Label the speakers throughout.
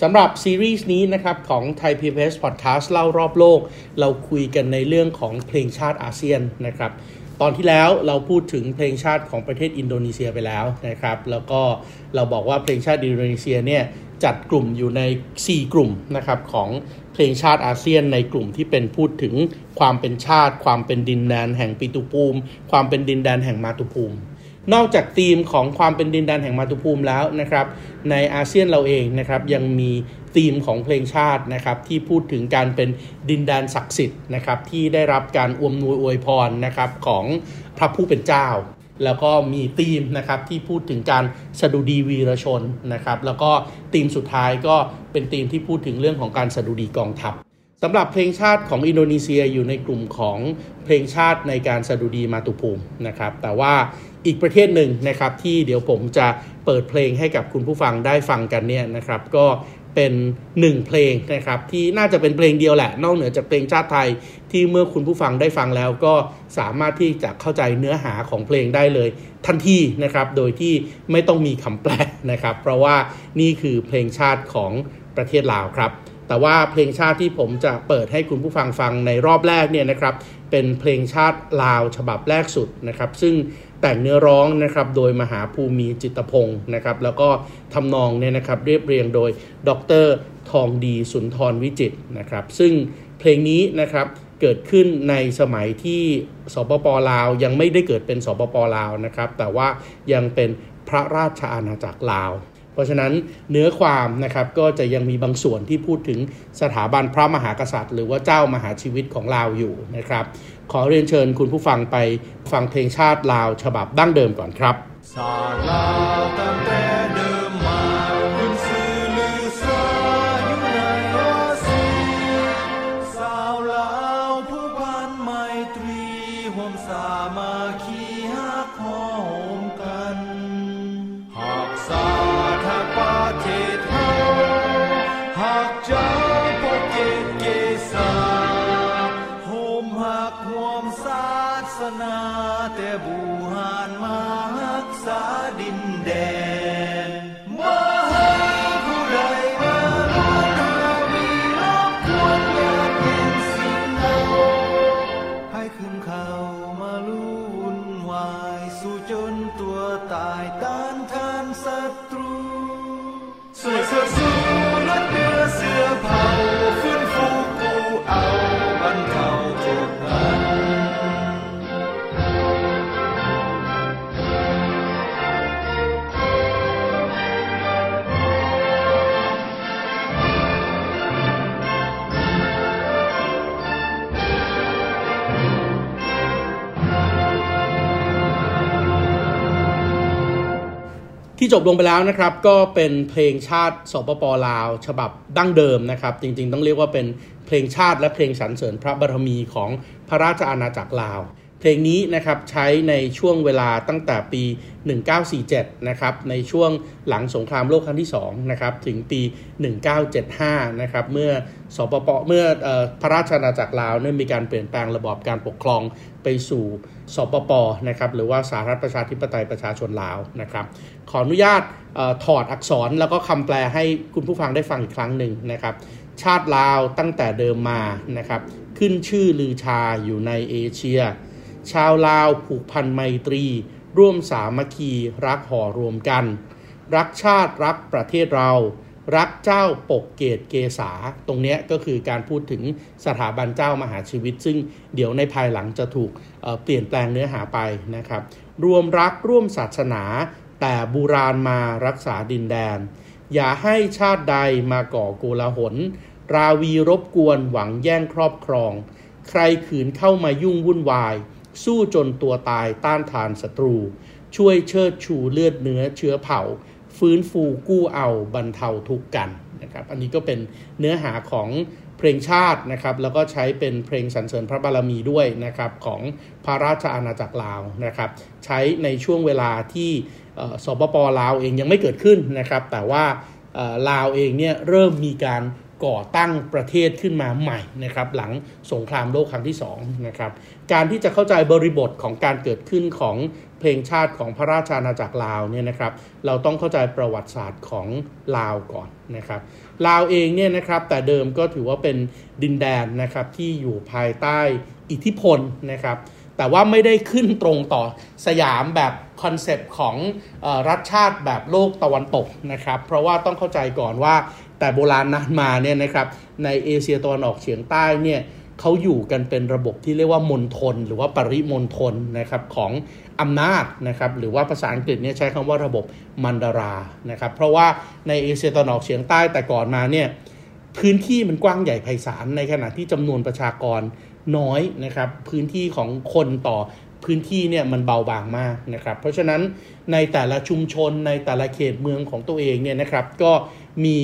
Speaker 1: สำหรับซีรีส์นี้นะครับของไทย PBS Podcast เล่ารอบโลก เราคุยกันในเรื่องของเพลงชาติอาเซียนนะครับตอนที่แล้วเราพูดถึงเพลงชาติของประเทศอินโดนีเซียไปแล้วนะครับ แล้วก็เราบอกว่าเพลงชาติอินโดนีเซียเนี่ยจัดกลุ่มอยู่ใน 4 กลุ่มนะครับของเพลงชาติอาเซียนในกลุ่มที่เป็นพูดถึงความเป็นชาติ ความเป็นดินแดนแห่งปิตุภูมิ ความเป็นดินแดนแห่งมาตุภูมิ นอกจากธีมของความเป็นดินแดนแห่งมาตุภูมิแล้วนะครับ ในอาเซียนเราเองนะครับยังมีธีมของเพลงชาตินะครับที่พูดถึงการเป็นดินแดนศักดิ์สิทธิ์นะครับที่ได้รับการอวมนวยอวยพรนะครับของพระผู้เป็นเจ้า แล้วก็มีธีมนะครับที่พูดถึงการสดุดีวีรชนนะครับแล้วก็ธีมสุดท้ายก็เป็นธีมที่พูดถึงเรื่องของการสดุดีกองทัพสำหรับเพลงชาติของอินโดนีเซียอยู่ในกลุ่มของเพลงชาติในการสดุดีมาตุภูมินะครับแต่ว่า อีกประเทศหนึ่งนะครับที่เดี๋ยวผมจะเปิดเพลงให้กับคุณผู้ฟังได้ฟังกันเนี่ยนะครับ ก็เป็นหนึ่งเพลงนะครับที่น่าจะเป็นเพลงเดียวแหละ นอกเหนือจากเพลงชาติไทยที่เมื่อคุณผู้ฟังได้ฟังแล้วก็สามารถที่จะเข้าใจเนื้อหาของเพลงได้เลยทันทีนะครับ โดยที่ไม่ต้องมีคำแปลนะครับ เพราะว่านี่คือเพลงชาติของประเทศลาวครับ แต่ว่าเพลงชาติที่ผมจะเปิดให้คุณผู้ฟังฟังในรอบแรกเนี่ยนะครับ เป็นเพลงชาติลาวฉบับแรกสุดนะครับ ซึ่ง แต่งเนื้อร้องนะครับโดยมหาภูมิจิตพงศ์นะครับแล้วก็ทำนองเนี่ยนะครับเรียบเรียงโดยดรทองดีสุนทรวิจิตนะครับซึ่งเพลงนี้นะครับเกิดขึ้นในสมัยที่สปปลาวยังไม่ได้เกิดเป็นสปปลาวนะครับแต่ว่ายังเป็นพระราชอาณาจักรลาว เพราะฉะนั้นเนื้อความนะครับก็จะยังมีบางส่วนที่พูดถึงสถาบันพระมหากษัตริย์ หรือว่าเจ้ามหาชีวิตของลาวอยู่นะครับ ขอเรียนเชิญคุณผู้ฟังไปฟังเพลงชาติลาวฉบับดั้งเดิมก่อนครับ
Speaker 2: จบลง
Speaker 1: ไปแล้วนะครับ ก็เป็นเพลงชาติสปปลาว ฉบับดั้งเดิมนะครับ จริงๆ ต้องเรียกว่าเป็นเพลงชาติและเพลงสรรเสริญพระบารมีของพระราชอาณาจักรลาว เพลงนี้นะครับใช้ในช่วงเวลาตั้งแต่ปี 1947 นะครับในช่วงหลังสงครามโลกครั้งที่2นะครับถึงปี 1975 นะครับเมื่อสปปเมื่ออพระราชอาณาจักรลาวเนี่ยมีการเปลี่ยนแปลงระบอบการปกครองไปสู่สปปนะครับหรือว่าสาธารณรัฐประชาธิปไตยประชาชนลาวนะครับขออนุญาตออถอดอักษรแล้วก็คำแปลให้คุณผู้ฟังได้ฟังอีกครั้งหนึ่งนะครับชาติลาวตั้งแต่เดิมมานะครับขึ้นชื่อลือชาอยู่ในเอเชีย ชาวลาวผูกพันไมตรี ร่วมสามัคคีรักห่อรวมกัน รักชาติรักประเทศเรา รักเจ้าปกเกตเกษา ตรงนี้ก็คือการพูดถึงสถาบันเจ้ามหาชีวิต ซึ่งเดี๋ยวในภายหลังจะถูกเเปลี่ยนแปลงเนื้อหาไปนะครับ รวมรักร่วมศาสนา แต่บูราณมารักษาดินแดน อย่าให้ชาติใดมาก่อโกลาหล ราวีรบกวนหวังแย่งครอบครอง ใครขืนเข้ามายุ่งวุ่นวาย สู้จนตัวตายต้านทานศัตรู ช่วยเชิดชูเลือดเนื้อเชื้อเผ่า ฟื้นฟูกู้เอาบรรเทาทุกข์กันนะครับอันนี้ก็เป็นเนื้อหาของเพลงชาตินะครับแล้วก็ใช้เป็นเพลงสรรเสริญพระบารมีด้วยนะครับของพระราชอาณาจักรลาวนะครับใช้ในช่วงเวลาที่สปปลาวเองยังไม่เกิดขึ้นนะครับแต่ว่าลาวเองเนี่ยเริ่มมีการ ก่อตั้งประเทศขึ้นมาใหม่นะครับหลังสงครามโลกครั้งที่2นะครับการที่จะเข้าใจบริบทของการเกิดขึ้นของเพลงชาติของพระราชอาณาจักรลาวเนี่ยนะครับเราต้องเข้าใจประวัติศาสตร์ของลาวก่อนนะครับลาวเองเนี่ยนะครับแต่เดิมก็ถือว่าเป็นดินแดนนะครับที่อยู่ภายใต้อิทธิพลนะครับแต่ว่าไม่ได้ขึ้นตรงต่อสยามแบบ คอนเซปต์ของรัฐชาติแบบโลกตะวันตกนะครับ เพราะว่าต้องเข้าใจก่อนว่าแต่โบราณนานมาเนี่ยนะครับในเอเชียตะวันออกเฉียงใต้เนี่ยเขาอยู่กันเป็นระบบที่เรียกว่ามณฑลหรือว่าปริมณฑลนะครับของอำนาจนะครับหรือว่าภาษาอังกฤษเนี่ยใช้คำว่าระบบมันดารานะครับเพราะว่าในเอเชียตะวันออกเฉียงใต้แต่ก่อนมาเนี่ยพื้นที่มันกว้างใหญ่ไพศาลในขณะที่จำนวนประชากรน้อยนะครับพื้นที่ของคนต่อ พื้นที่เนี่ยมันเบาบางมากนะครับ เพราะฉะนั้นในแต่ละชุมชนในแต่ละเขตเมืองของตัวเองเนี่ยนะครับ ก็มี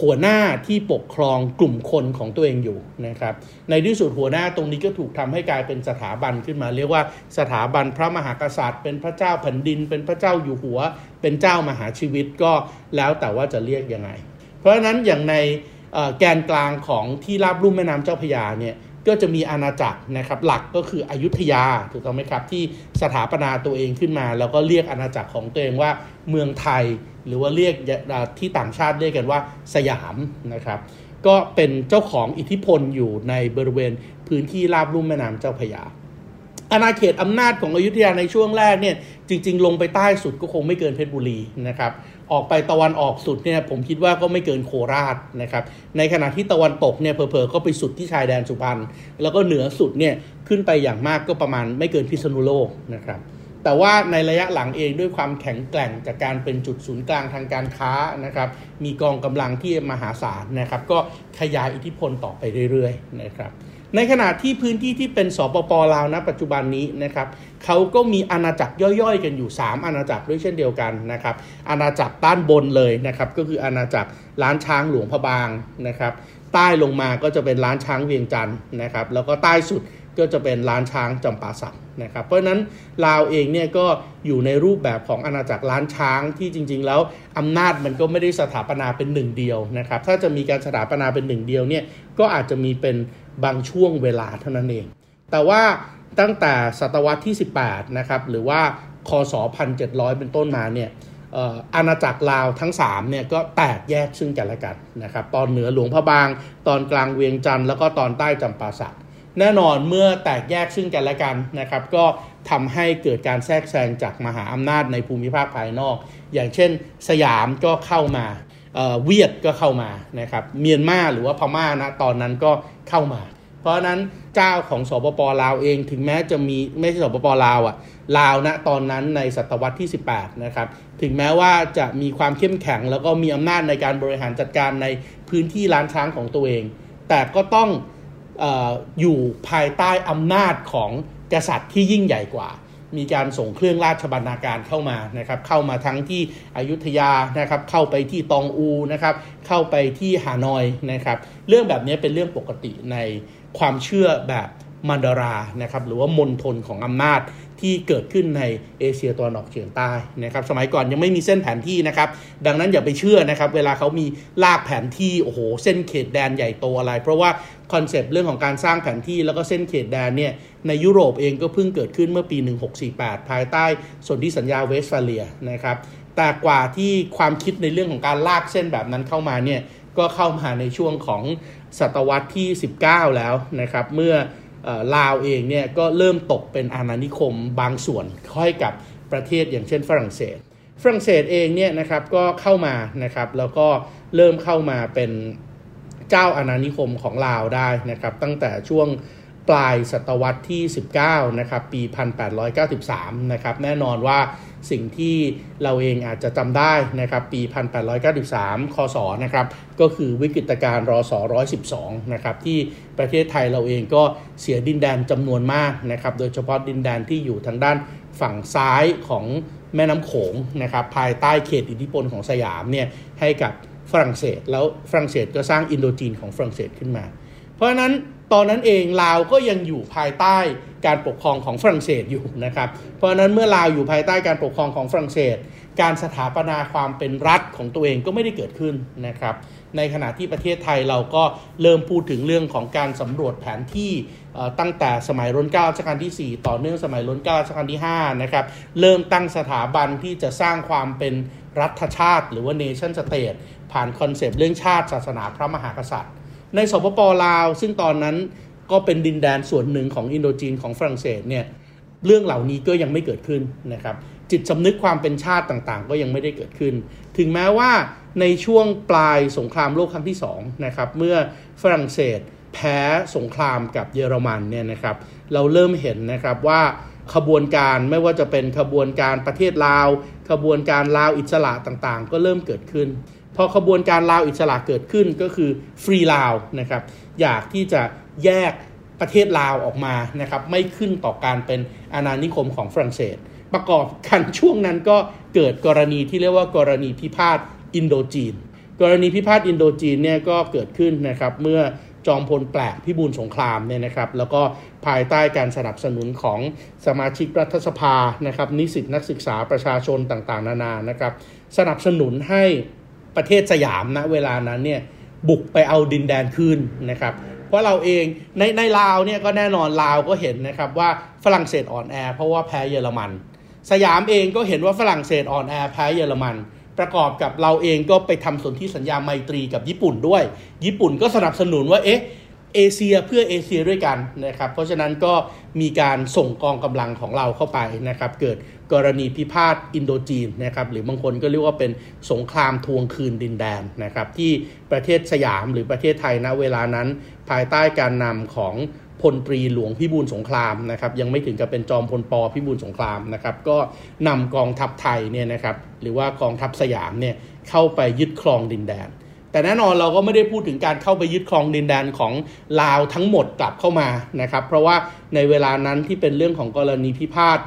Speaker 1: หัวหน้าที่ปกครองกลุ่มคนของตัวเองอยู่นะครับ ในที่สุดหัวหน้าตรงนี้ก็ถูกทำให้กลายเป็นสถาบันขึ้นมา เรียกว่าสถาบันพระมหากษัตริย์ เป็นพระเจ้าแผ่นดิน เป็นพระเจ้าอยู่หัว เป็นเจ้ามหาชีวิตก็แล้วแต่ว่าจะเรียกยังไง เพราะฉะนั้นอย่างในแกนกลางของที่ราบลุ่มแม่น้ำเจ้าพยาเนี่ย ก็จะมีอาณาจักรนะครับหลักก็คืออยุธยาถูกต้องไหมครับที่สถาปนาตัวเองขึ้นมา แล้วก็เรียกอาณาจักรของตัวเองว่าเมืองไทย หรือว่าเรียกที่ต่างชาติเรียกกันว่าสยามนะครับก็เป็นเจ้าของอิทธิพลอยู่ในบริเวณพื้นที่ราบลุ่มแม่น้ำเจ้าพยา อาณาเขตอำนาจของอยุธยาในช่วงแรกเนี่ยจริง ๆ ลงไปใต้สุดก็คงไม่เกินเพชรบุรีนะครับออกไปตะวันออกสุดเนี่ยผมคิดว่าก็ไม่เกินโคราชนะครับในขณะที่ตะวันตกเนี่ยเพอๆก็ไปสุดที่ชายแดนสุพรรณแล้วก็เหนือสุดเนี่ยขึ้นไปอย่างมากก็ประมาณไม่เกินพิษณุโลกนะครับแต่ว่าในระยะหลังเองด้วยความแข็งแกร่งจากการเป็นจุดศูนย์กลางทางการค้านะครับมีกองกำลังที่มหาศาลนะครับก็ขยายอิทธิพลต่อไปเรื่อยๆนะครับ ในขณะที่พื้นที่ที่เป็นสปปลาวณปัจจุบันนี้นะครับเขาก็มีอาณาจักรย่อยๆ กันอยู่ 3 อาณาจักรด้วยเช่นเดียวกันนะครับ อาณาจักรด้านบนเลยนะครับ ก็คืออาณาจักรล้านช้างหลวงพระบางนะครับ ใต้ลงมาก็จะเป็นล้านช้างเวียงจันทร์นะครับ แล้วก็ใต้สุดก็จะเป็นล้านช้างจำปาสักนะครับ เพราะฉะนั้นลาวเองเนี่ยก็อยู่ในรูปแบบของอาณาจักรล้านช้างที่จริง ๆ แล้วอำนาจมันก็ไม่ได้สถาปนาเป็นหนึ่งเดียวนะครับ ถ้าจะมีการสถาปนาเป็นหนึ่งเดียวเนี่ยก็อาจจะมีเป็น บางช่วงเวลาเท่านั้นเอง แต่ว่าตั้งแต่ศตวรรษที่ 18 นะครับ หรือว่าคศ 1700 เป็นต้นมาเนี่ยอาณาจักรลาวทั้ง3เนี่ยก็แตกแยกซึ่งกันและกันนะครับ ตอนเหนือหลวงพระบาง ตอนกลางเวียงจันทร์แล้วก็ตอนใต้จำปาสักแน่นอนเมื่อแตกแยกซึ่งกันและกันนะครับ ก็ทำให้เกิดการแทรกแซงจากมหาอำนาจในภูมิภาคภายนอก อย่างเช่น สยามก็เข้ามา เวียดก็เข้ามานะครับเมียนมาหรือว่าพม่านะตอนนั้นก็เข้ามา เพราะนั้นเจ้าของสปปลาวเองถึงแม้จะมีไม่ใช่สปปลาวอะลาวนะตอนนั้นในศตวรรษที่ 18 นะครับ ถึงแม้ว่าจะมีความเข้มแข็ง แล้วก็มีอำนาจในการบริหารจัดการในพื้นที่ล้านช้างของตัวเอง แต่ก็ต้องออยู่ภายใต้อำนาจของกษัตริย์ที่ยิ่งใหญ่กว่า มีการส่งเครื่องราชบรรณาการเข้ามานะครับเข้ามาทั้งที่อยุธยานะครับเข้าไปที่ตองอูนะครับเข้าไปที่ฮานอยนะครับเรื่องแบบนี้เป็นเรื่องปกติในความเชื่อแบบ มันดารานะครับหรือว่ามณฑลของอำนาจที่เกิดขึ้นในเอเชียตะวันออกเฉียงใต้นะครับสมัยก่อนยังไม่มีเส้นแผนที่นะครับดังนั้นอย่าไปเชื่อนะครับเวลาเขามีลากแผนที่โอ้โหเส้นเขตแดนใหญ่โตอะไร เพราะว่าคอนเซปต์เรื่องของการสร้างแผนที่แล้วก็เส้นเขตแดนเนี่ยในยุโรปเองก็เพิ่งเกิดขึ้นเมื่อปี 1648 ภายใต้สนธิสัญญาเวสฟาเลียนะครับแต่กว่าที่ความคิดในเรื่องของการลากเส้นแบบนั้นเข้ามาเนี่ยก็เข้ามาในช่วงของศตวรรษที่ 19 แล้วนะครับเมื่อ ลาวเองเนี่ยก็เริ่มตกเป็นอาณานิคมบางส่วนค่อยกับประเทศอย่างเช่นฝรั่งเศส ฝรั่งเศสเองเนี่ยนะครับก็เข้ามานะครับแล้วก็เริ่มเข้ามาเป็นเจ้าอาณานิคมของลาวได้นะครับตั้งแต่ช่วง ปลายศตวรรษที่ 19 นะครับ ปี 1893 นะครับ แน่นอนว่าสิ่งที่เราเองอาจจะจำได้นะครับ ปี 1893 คศ นะครับ ก็คือวิกฤตการณ์รอสอ112 นะครับ ที่ประเทศไทยเราเองก็เสียดินแดนจำนวนมากนะครับ โดยเฉพาะดินแดนที่อยู่ทางด้านฝั่งซ้ายของแม่น้ำโขงนะครับภายใต้เขตอิทธิพลของสยามเนี่ยให้กับฝรั่งเศส แล้วฝรั่งเศสก็สร้างอินโดจีนของฝรั่งเศสขึ้นมา เพราะฉะนั้น ตอนนั้นเองลาวก็ยังอยู่ภายใต้การปกครองของฝรั่งเศสอยู่นะครับ เพราะนั้นเมื่อลาวอยู่ภายใต้การปกครองของฝรั่งเศส การสถาปนาความเป็นรัฐของตัวเองก็ไม่ได้เกิดขึ้นนะครับ ในขณะที่ประเทศไทยเราก็เริ่มพูดถึงเรื่องของการสำรวจแผนที่ตั้งแต่สมัยรัชกาลรัชกาลที่ 4 ต่อเนื่องสมัยรัชกาลรัชกาลที่5นะครับ เริ่มตั้งสถาบันที่จะสร้างความเป็นรัฐชาติ หรือว่า nation state ผ่านคอนเซปต์เรื่องชาติศาสนาพระมหากษัตริย์ ในสปปลาว ซึ่งตอนนั้นก็เป็นดินแดนส่วนหนึ่งของอินโดจีนของฝรั่งเศสเนี่ยเรื่องเหล่านี้ก็ยังไม่เกิดขึ้นนะครับ จิตสำนึกความเป็นชาติต่างๆ ก็ยังไม่ได้เกิดขึ้น ถึงแม้ว่าในช่วงปลายสงครามโลกครั้งที่2นะครับเมื่อฝรั่งเศสแพ้สงครามกับเยอรมันเนี่ยนะครับ เราเริ่มเห็นนะครับว่าขบวนการไม่ว่าจะเป็นขบวนการประเทศลาว ขบวนการลาวอิสระต่างๆ ก็เริ่มเกิดขึ้น พอขบวนการลาวอิสระเกิดขึ้นก็คือFree Lao นะครับอยากที่จะแยกประเทศลาวออกมานะครับไม่ขึ้นต่อการเป็นอาณานิคมของฝรั่งเศส ประกอบกันช่วงนั้นก็เกิดกรณีที่เรียกว่ากรณีพิพาทอินโดจีน กรณีพิพาทอินโดจีนเนี่ยก็เกิดขึ้นนะครับเมื่อจอมพลแปลกพิบูลสงครามเนี่ยนะครับแล้วก็ภายใต้การสนับสนุนของสมาชิกรัฐสภานะครับนิสิตนักศึกษาประชาชนต่างๆ นานานะครับสนับสนุนให้ ประเทศสยามนะเวลานั้นเนี่ยบุกไปเอาดินแดนคืนนะครับเพราะเราเองในในลาวเนี่ยก็แน่นอนลาวก็เห็นนะครับว่าฝรั่งเศสอ่อนแอเพราะว่าแพ้เยอรมัน สยามเองก็เห็นว่าฝรั่งเศสอ่อนแอแพ้เยอรมัน ประกอบกับเราเองก็ไปทำสนธิสัญญาไมตรีกับญี่ปุ่นด้วย ญี่ปุ่นก็สนับสนุนว่าเอ๊ะเอเชียเพื่อเอเชียด้วยกันนะครับเพราะฉะนั้นก็มีการส่งกองกำลังของเราเข้าไปนะครับเกิด กรณีพิพาทอินโดจีนนะครับหรือบางคนก็เรียกว่าเป็นสงครามทวงคืนดินแดนนะครับที่ประเทศสยามหรือประเทศไทยณเวลานั้น ภายใต้การนำของพลตรีหลวงพิบูลสงครามนะครับยังไม่ถึงกับเป็นจอมพลปพิบูลสงครามนะครับก็นำกองทัพไทยเนี่ยนะครับหรือว่ากองทัพสยามเนี่ยเข้าไปยึดครองดินแดนแต่แน่นอนเราก็ไม่ได้พูดถึงการเข้าไปยึดครองดินแดนของลาวทั้งหมดกลับเข้ามานะครับ เพราะว่าในเวลานั้นที่เป็นเรื่องของกรณีพิพาท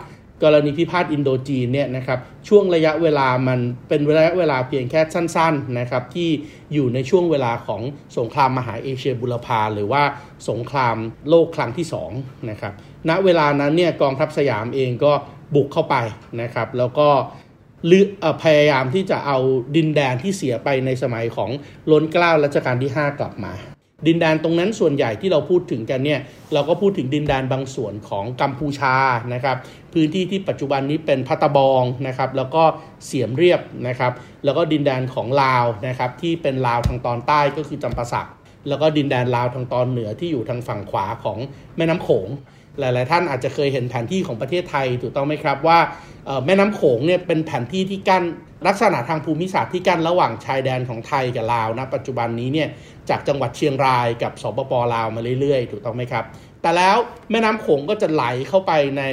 Speaker 1: กรณีพิพาทอินโดจีนเนี่ยนะครับช่วงระยะเวลามันเป็นระยะเวลาเพียงแค่สั้นๆนะครับที่อยู่ในช่วงเวลาของสงครามมหาเอเชียบุรพาหรือว่าสงครามโลกครั้งที่2นะครับณเวลานั้นเนี่ยกองทัพสยามเองก็บุกเข้าไปนะครับแล้วก็พยายามที่จะเอาดินแดนที่เสียไปในสมัยของล้นเกล้ารัชกาลที่ 5 กลับมา ดินแดนตรงนั้นส่วนใหญ่ที่เราพูดถึงกันเนี่ยเราก็พูดถึงดินแดนบางส่วนของกัมพูชานะครับพื้นที่ที่ปัจจุบันนี้เป็นพัตบองนะครับแล้วก็เสียมเรียบนะครับแล้วก็ดินแดนของลาวนะครับที่เป็นลาวทางตอนใต้ก็คือจำปาสักแล้วก็ดินแดนลาวทางตอนเหนือที่อยู่ทางฝั่งขวาของแม่น้ำโขง หลาย ๆ ท่านอาจจะเคยเห็นแผนที่ของประเทศไทยถูกต้องไหมครับว่า แม่น้ำโขงเนี่ยเป็นแผนที่ที่กั้นลักษณะทางภูมิศาสตร์ที่กั้นระหว่างชายแดนของไทยกับลาวนะปัจจุบันนี้เนี่ยจากจังหวัดเชียงรายกับสปปลาวมาเรื่อยๆ ถูกต้องไหมครับ แต่แล้วแม่น้ำโขงก็จะไหลเข้าไปใน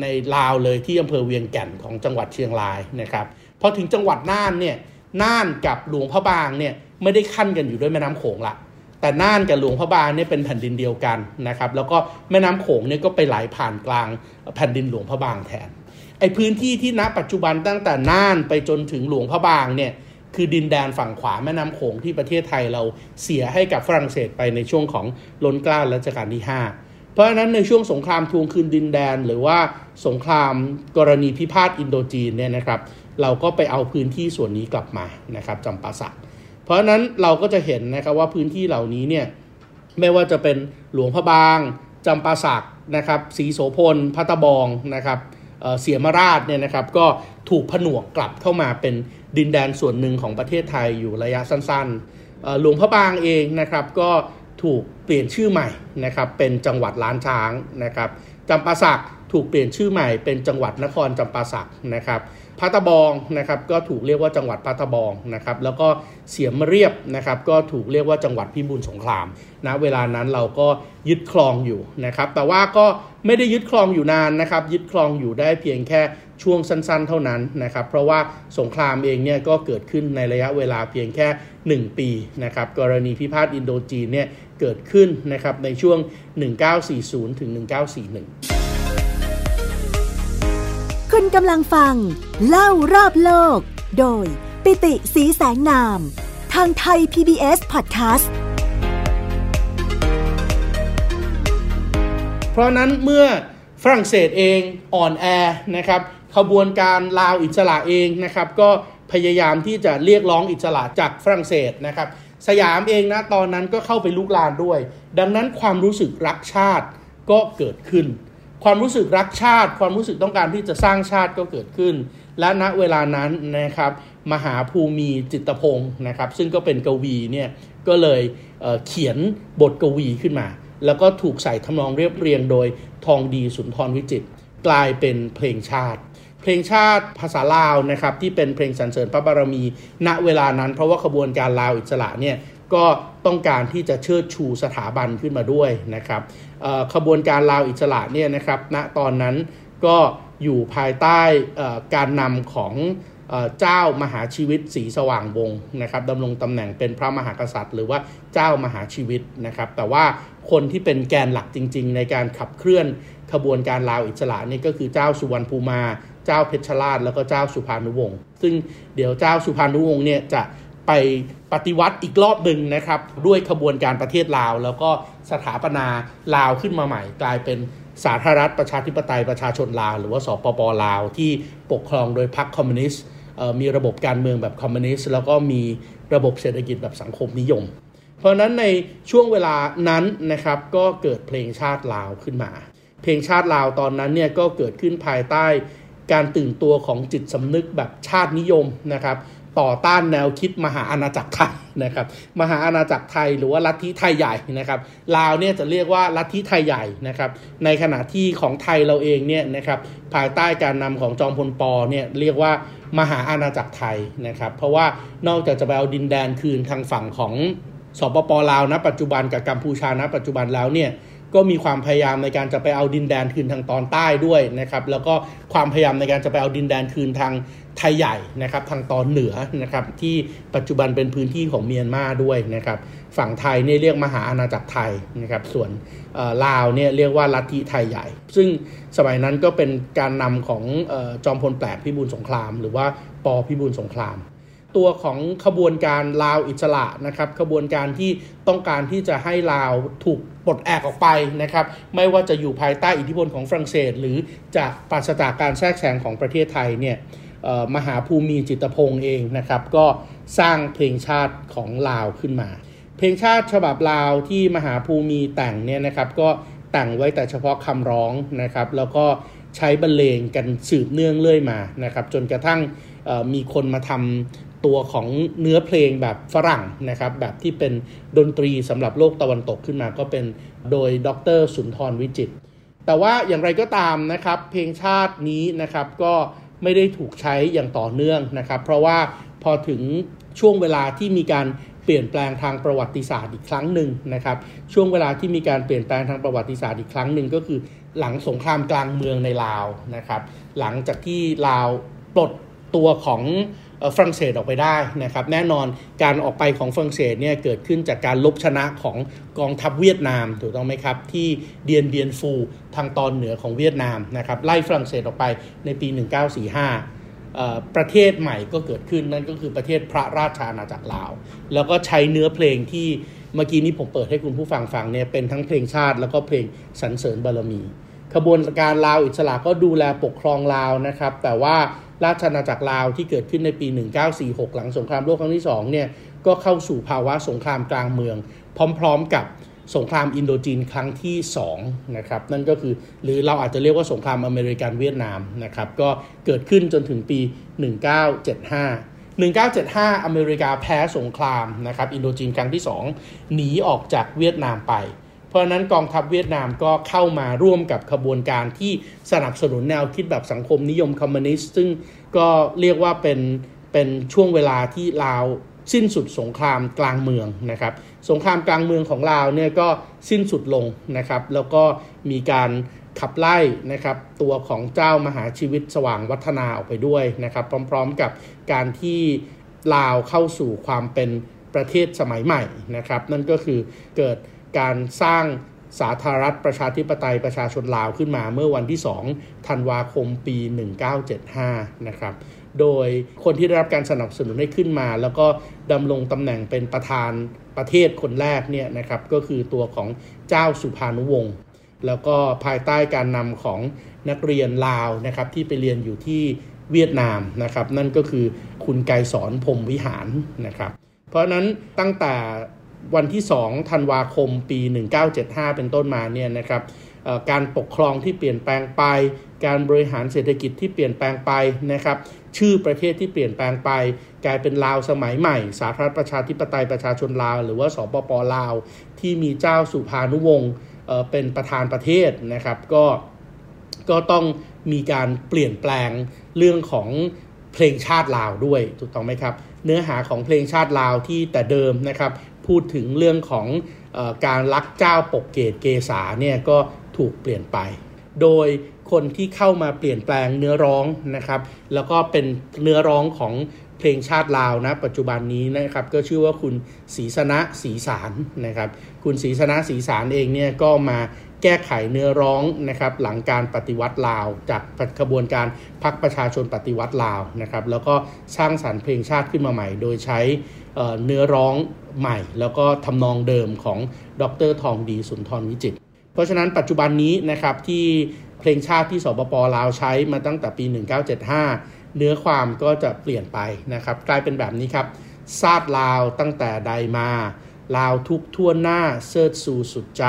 Speaker 1: ในลาวเลยที่อำเภอเวียงแก่นของจังหวัดเชียงรายนะครับพอถึงจังหวัดน่านเนี่ยน่านกับหลวงพระบางเนี่ยไม่ได้ขั้นกันอยู่ด้วยแม่น้ำโขงละแต่น่านกับหลวงพระบางเนี่ยเป็นแผ่นดินเดียวกันนะครับแล้วก็แม่น้ำโขงเนี่ยก็ไปไหลผ่านกลางแผ่นดินหลวงพระบางแทน ไอพื้นที่ที่ณปัจจุบันตั้งแต่น่านไปจนถึงหลวงพระบางเนี่ยคือดินแดนฝั่งขวาแม่น้ำโขงที่ประเทศไทยเราเสียให้กับฝรั่งเศสไปในช่วงของล้นกล้ารัชกาลที่ 5 เพราะฉะนั้นในช่วงสงครามทวงคืนดินแดน หรือว่าสงครามกรณีพิพาทอินโดจีนเนี่ยนะครับ เราก็ไปเอาพื้นที่ส่วนนี้กลับมานะครับจำปาสักเพราะฉะนั้นเราก็จะเห็นนะครับว่าพื้นที่เหล่านี้เนี่ยไม่ว่าจะเป็นหลวงพระบางจำปาสักนะครับสีโสพลพัตบองนะครับ เสียมราชเนี่ยนะครับก็ถูกผนวกกลับเข้ามาเป็นดินแดนส่วนหนึ่งของประเทศไทยอยู่ระยะสั้นๆหลวงพระบางเองนะครับก็ถูกเปลี่ยนชื่อใหม่นะครับเป็นจังหวัดล้านช้างนะครับจำปาสักถูกเปลี่ยนชื่อใหม่เป็นจังหวัดนครจำปาสักนะครับ พัตบองนะครับก็ถูกเรียกว่าจังหวัดพัตบองนะครับแล้วก็เสียมเรียบนะครับก็ถูกเรียกว่าจังหวัดพิบูลสงครามนะเวลานั้นเราก็ยึดครองอยู่นะครับแต่ว่าก็ไม่ได้ยึดครองอยู่นานนะครับยึดครองอยู่ได้เพียงแค่ช่วงสั้นๆ เท่านั้นนะครับเพราะว่าสงครามเองเนี่ยก็เกิดขึ้นในระยะเวลาเพียงแค่ 1 ปีนะครับกรณีพิพาทอินโดจีนเนี่ยเกิดขึ้นนะครับในช่วง 1940ถึง1941
Speaker 3: คุณกำลังฟัง เล่ารอบโลก โดย ปิติสีแสงนาม ทางไทย PBS Podcast
Speaker 1: เพราะนั้นเมื่อฝรั่งเศสเองอ่อนแอนะครับขบวนการลาวอิสระเองนะครับ ก็พยายามที่จะเรียกร้องอิสระจากฝรั่งเศสนะครับ สยามเองนะตอนนั้นก็เข้าไปลุกลานด้วย ดังนั้นความรู้สึกรักชาติก็เกิดขึ้น ความรู้สึกรักชาติ ความรู้สึกต้องการที่จะสร้างชาติก็เกิดขึ้น และณเวลานั้นนะครับมหาภูมิจิตพงศ์นะครับ ซึ่งก็เป็นกวีเนี่ยก็เลยเเขียนบทกวีขึ้นมา แล้วก็ถูกใส่ทำนองเรียบเรียงโดยทองดีสุนทรวิจิตกลายเป็นเพลงชาติ เพลงชาติภาษาลาวนะครับที่เป็นเพลงสรรเสริญพระบารมี ณเวลานั้น เพราะว่าขบวนการลาวอิสระเนี่ยก็ต้องการที่จะเชิดชูสถาบันขึ้นมาด้วยนะครับ ขบวนการลาวอิสระเนี่ยนะครับณตอนนั้นก็อยู่ภายใต้การนำของเจ้ามหาชีวิตสีสว่างวงนะครับดำรงตำแหน่งเป็นพระมหากษัตริย์ หรือว่าเจ้ามหาชีวิตนะครับ แต่ว่าคนที่เป็นแกนหลักจริง ๆ ในการขับเคลื่อนขบวนการลาวอิสระนี่ก็คือเจ้าสุวรรณภูมา เจ้าเพชรราชแล้วก็เจ้าสุภานุวงศ์ซึ่งเดี๋ยวเจ้าสุภานุวงศ์เนี่ยจะ ไปปฏิวัติอีกรอบหนึ่งนะครับ ด้วยขบวนการประเทศลาว แล้วก็สถาปนาลาวขึ้นมาใหม่ กลายเป็นสาธารณรัฐประชาธิปไตยประชาชนลาว หรือว่าสปปลาว ที่ปกครองโดยพรรคคอมมิวนิสต์มีระบบการเมืองแบบคอมมิวนิสต์แล้วก็มีระบบเศรษฐกิจแบบสังคมนิยม เพราะนั้นในช่วงเวลานั้นนะครับก็เกิดเพลงชาติลาวขึ้นมา เพลงชาติลาวตอนนั้นเนี่ยก็เกิดขึ้นภายใต้การตื่นตัวของจิตสำนึกแบบชาตินิยมนะครับ ต่อต้านแนวคิดมหาอาณาจักรไทยนะครับมหาอาณาจักรไทยหรือว่าลัทธิไทยใหญ่นะครับลาวเนี่ยจะเรียกว่าลัทธิไทยใหญ่นะครับในขณะที่ของไทยเราเองเนี่ยนะครับภายใต้การนำของจอมพลปอเนี่ยเรียกว่ามหาอาณาจักรไทยนะครับเพราะว่านอกจากจะไปเอาดินแดนคืนทางฝั่งของสปปลาวนะปัจจุบันกับกัมพูชานะปัจจุบันแล้วเนี่ยก็มีความพยายามในการจะไปเอาดินแดนคืนทางตอนใต้ด้วยนะครับแล้วก็ความพยายามในการจะไปเอาดินแดนคืนทาง ไทยใหญ่นะครับทางตอนเหนือนะครับที่ปัจจุบันเป็นพื้นที่ของเมียนมาด้วยนะครับฝั่งไทยเนี่ยเรียกมหาอาณาจักรไทยนะครับส่วนลาวเนี่ยเรียกว่าลัทธิไทยใหญ่ ซึ่งสมัยนั้นก็เป็นการนำของจอมพลแปลกพิบูลสงคราม หรือว่าปอพิบูลสงครามตัวของขบวนการลาวอิสระนะครับขบวนการที่ต้องการที่จะให้ลาวถูกปลดแอกออกไปนะครับ ไม่ว่าจะอยู่ภายใต้อิทธิพลของฝรั่งเศส หรือจะปราศจากการแทรกแซงของประเทศไทยเนี่ย มหาภูมิจิตพงศ์เองนะครับ ก็สร้างเพลงชาติของลาวขึ้นมา เพลงชาติฉบับลาวที่มหาภูมิแต่งเนี่ยนะครับ ก็แต่งไว้แต่เฉพาะคำร้องนะครับ แล้วก็ใช้บรรเลงกันสืบเนื่องเรื่อยมานะครับ จนกระทั่งมีคนมาทำตัวของเนื้อเพลงแบบฝรั่งนะครับ แบบที่เป็นดนตรีสำหรับโลกตะวันตกขึ้นมา ก็เป็นโดยดรสุนทรวิจิตแต่ว่าอย่างไรก็ตามนะครับ เพลงชาตินี้นะครับก็ ไม่ได้ถูกใช้อย่างต่อเนื่องนะครับ เพราะว่าพอถึงช่วงเวลาที่มีการเปลี่ยนแปลงทางประวัติศาสตร์อีกครั้งหนึ่งนะครับ ช่วงเวลาที่มีการเปลี่ยนแปลงทางประวัติศาสตร์อีกครั้งหนึ่งก็คือหลังสงครามกลางเมืองในลาวนะครับ หลังจากที่ลาวปลดตัวของ ฝรั่งเศสออกไปได้นะครับแน่นอนการออกไปของฝรั่งเศสเนี่ยเกิดขึ้นจากการลบชนะของกองทัพเวียดนามถูกต้องไหมครับที่เดียนเดียนฟูทางตอนเหนือของเวียดนามนะครับไล่ฝรั่งเศสออกไปในปี 1945ประเทศใหม่ก็เกิดขึ้นนั่นก็คือประเทศพระราชาอาณาจักรลาว แล้วก็ใช้เนื้อเพลงที่เมื่อกี้นี้ผมเปิดให้คุณผู้ฟังฟังเนี่ยเป็นทั้งเพลงชาติแล้วก็เพลงสรรเสริญบารมี ขบวนการลาวอิสระก็ดูแลปกครองลาวนะครับ แต่ว่าราชอาณาจักรลาวที่เกิดขึ้นในปี 1946 หลังสงครามโลกครั้งที่2เนี่ยก็เข้าสู่ภาวะสงครามกลางเมือง พร้อมๆกับสงครามอินโดจีนครั้งที่2นะครับนั่นก็คือหรือเราอาจจะเรียกว่าสงครามอเมริกันเวียดนามนะครับก็เกิดขึ้นจนถึงปี 1975 1975 อเมริกาแพ้สงครามนะครับอินโดจีนครั้งที่ 2 หนีออกจากเวียดนามไป เพราะนั้นกองทัพเวียดนามก็เข้ามาร่วมกับขบวนการที่สนับสนุนแนวคิดแบบสังคมนิยมคอมมิวนิสต์ซึ่งก็เรียกว่าเป็นเป็นช่วงเวลาที่ลาวสิ้นสุดสงครามกลางเมืองนะครับ สงครามกลางเมืองของลาวเนี่ยก็สิ้นสุดลงนะครับ แล้วก็มีการขับไล่นะครับตัวของเจ้ามหาชีวิตสว่างวัฒนาออกไปด้วยนะครับ พร้อมๆกับการที่ลาวเข้าสู่ความเป็นประเทศสมัยใหม่นะครับ นั่นก็คือเกิด การสร้างสาธารณรัฐประชาธิปไตยประชาชนลาวขึ้นมาเมื่อวันที่ 2 ธันวาคมปี 1975 นะครับ โดยคนที่ได้รับการสนับสนุนให้ขึ้นมา แล้วก็ดำรงตำแหน่งเป็นประธานประเทศคนแรกเนี่ยนะครับ ก็คือตัวของเจ้าสุภานุวงศ์ แล้วก็ภายใต้การนำของนักเรียนลาวนะครับที่ไปเรียนอยู่ที่เวียดนามนะครับ นั่นก็คือคุณไกรสอนพรมวิหารนะครับ เพราะนั้นตั้งแต่ วันที่2ธันวาคมปี 1975 เป็นต้นมาเนี่ยนะครับการปกครองที่เปลี่ยนแปลงไป การบริหารเศรษฐกิจที่เปลี่ยนแปลงไปนะครับ ชื่อประเทศที่เปลี่ยนแปลงไป กลายเป็นลาวสมัยใหม่ สาธารณประชาธิปไตยประชาชนลาว หรือว่าสปปลาว ที่มีเจ้าสุภานุวงศ์เป็นประธานประเทศนะครับ ก็ก็ต้องมีการเปลี่ยนแปลงเรื่องของเพลงชาติลาวด้วยถูกต้องไหมครับ เนื้อหาของเพลงชาติลาวที่แต่เดิมนะครับ พูดถึงเรื่องของอการรักเจ้าปกเกตเกษาเนี่ยก็ถูกเปลี่ยนไป โดยคนที่เข้ามาเปลี่ยนแปลงเนื้อร้องนะครับ แล้วก็เป็นเนื้อร้องของเพลงชาติลาวนะปัจจุบันนี้นะครับก็ชื่อว่าคุณศรีสนะศรีสารนะครับ คุณศรีสนะศรีสารเองเนี่ยก็มาแก้ไขเนื้อร้องนะครับหลังการปฏิวัติลาว จากกระบวนการพักประชาชนปฏิวัติลาวนะครับแล้วก็สร้างสรรค์เพลงชาติขึ้นมาใหม่ โดยใช้เนื้อร้อง ใหม่ แล้วก็ทำนองเดิมของดรทองดีสุนทรวิจิต เพราะฉะนั้นปัจจุบันนี้นะครับที่เพลงชาติที่สปปลาวใช้มาตั้งแต่ปี 1975 เนื้อความก็จะเปลี่ยนไปนะครับ กลายเป็นแบบนี้ครับซาดลาวตั้งแต่ใดมา ลาวทุกทั่วหน้าเสิร์ชสู่สุดใจ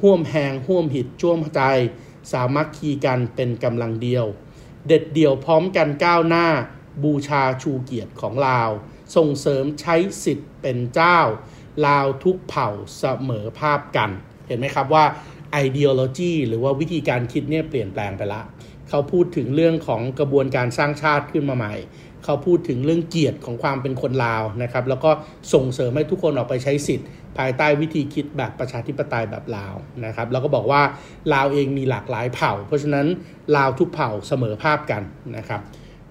Speaker 1: ห่วมแหงห่วมหิดจ้วมใจ สามัคคีกันเป็นกำลังเดียว เด็ดเดี่ยวพร้อมกันก้าวหน้า บูชาชูเกียรติของลาว ส่งเสริมใช้สิทธิ์เป็นเจ้า ลาวทุกเผ่าเสมอภาพกัน เห็นไหมครับว่า ideology หรือว่าวิธีการคิดเนี่ยเปลี่ยนแปลงไปละ เขาพูดถึงเรื่องของกระบวนการสร้างชาติขึ้นมาใหม่ เขาพูดถึงเรื่องเกียรติของความเป็นคนลาวนะครับ แล้วก็ส่งเสริมให้ทุกคนออกไปใช้สิทธิ์ ภายใต้วิธีคิดแบบประชาธิปไตยแบบลาวนะครับ แล้วก็บอกว่าลาวเองมีหลากหลายเผ่า เพราะฉะนั้นลาวทุกเผ่าเสมอภาพกันนะครับ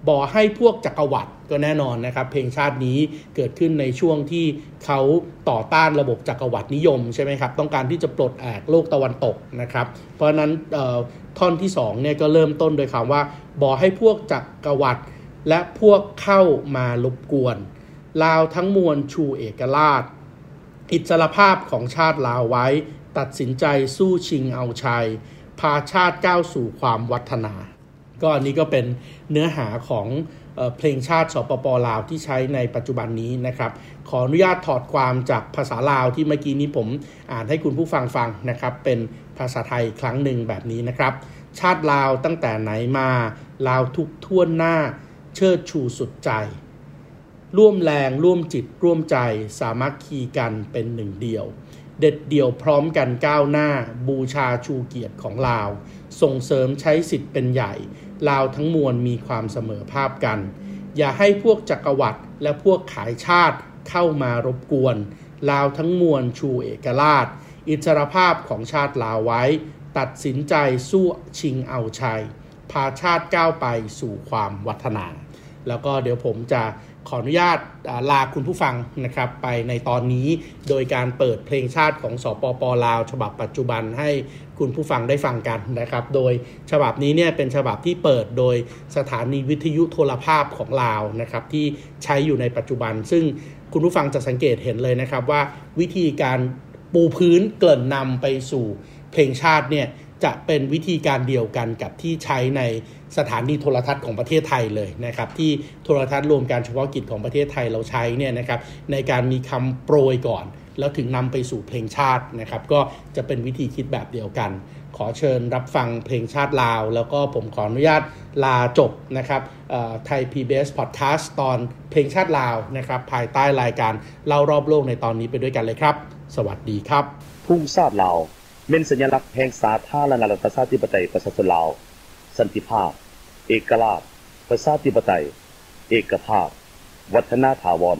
Speaker 1: บ่อให้พวกจักรวรรดิก็แน่นอนนะครับ เพลงชาตินี้เกิดขึ้นในช่วงที่เขาต่อต้านระบบจักรวรรดินิยมใช่ไหมครับ ต้องการที่จะปลดแอกโลกตะวันตกนะครับ เพราะนั้นท่อนที่2เนี่ยก็เริ่มต้นโดยคำว่าบ่อให้พวกจักรวรรดิและพวกเข้ามารบกวนลาวทั้งมวลชูเอกราช อิสรภาพของชาติลาวไว้ ตัดสินใจสู้ชิงเอาชัย พาชาติก้าวสู่ความวัฒนา ก็อันนี้ก็เป็นเนื้อหาของเพลงชาติสปปลาวที่ใช้ในปัจจุบันนี้นะครับ ขออนุญาตถอดความจากภาษาลาวที่เมื่อกี้นี้ผมอ่านให้คุณผู้ฟังฟังนะครับ เป็นภาษาไทยครั้งหนึ่งแบบนี้นะครับ ชาติลาวตั้งแต่ไหนมาลาวทุกท่วนหน้า เชิดชูสุดใจ ร่วมแรงร่วมจิตร่วมใจสามัคคีกันเป็นหนึ่งเดียว เด็ดเดี่ยวพร้อมกันก้าวหน้า บูชาชูเกียรติของลาว ส่งเสริมใช้สิทธิ์เป็นใหญ่ ลาวทั้งมวลมีความเสมอภาพกัน อย่าให้พวกจักรวรรดิและพวกขายชาติเข้ามารบกวน ลาวทั้งมวลชูเอกราช อิสรภาพของชาติลาวไว้ ตัดสินใจสู้ชิงเอาชัย พาชาติก้าวไปสู่ความวัฒนา แล้วก็เดี๋ยวผมจะขออนุญาตลาคุณผู้ฟังนะครับไปในตอนนี้โดยการเปิดเพลงชาติของสอปปลาว ฉบับปัจจุบันให้ คุณผู้ฟังได้ฟังกันนะครับ โดยฉบับนี้เนี่ยเป็นฉบับที่เปิดโดยสถานีวิทยุโทรภาพของลาวนะครับที่ใช้อยู่ในปัจจุบัน ซึ่งคุณผู้ฟังจะสังเกตเห็นเลยนะครับว่าวิธีการปูพื้นเกินนำไปสู่เพลงชาติเนี่ยจะเป็นวิธีการเดียวกันกับที่ใช้ในสถานีโทรทัศน์ของประเทศไทยเลยนะครับ ที่โทรทัศน์รวมการเฉพาะกิจของประเทศไทยเราใช้เนี่ยนะครับในการมีคำโปรยก่อน แล้วถึงนำไปสู่เพลงชาตินะครับ ก็จะเป็นวิธีคิดแบบเดียวกัน ขอเชิญรับฟังเพลงชาติลาว แล้วก็ผมขออนุญาตลาจบนะครับไทย PBS Podcast ตอนเพลงชาติลาวนะครับ ภายใต้รายการเล่ารอบโลกในตอนนี้ไปด้วยกันเลยครับ สวัสดีครับ
Speaker 4: พุ่งชาติลาวเป็นสัญลักษณ์แห่งสาธารณรัฐประชาธิปไตยประชาชนลาว สันติภาพ เอกราชประชาธิปไตย เอกภาพ วัฒนาถาวร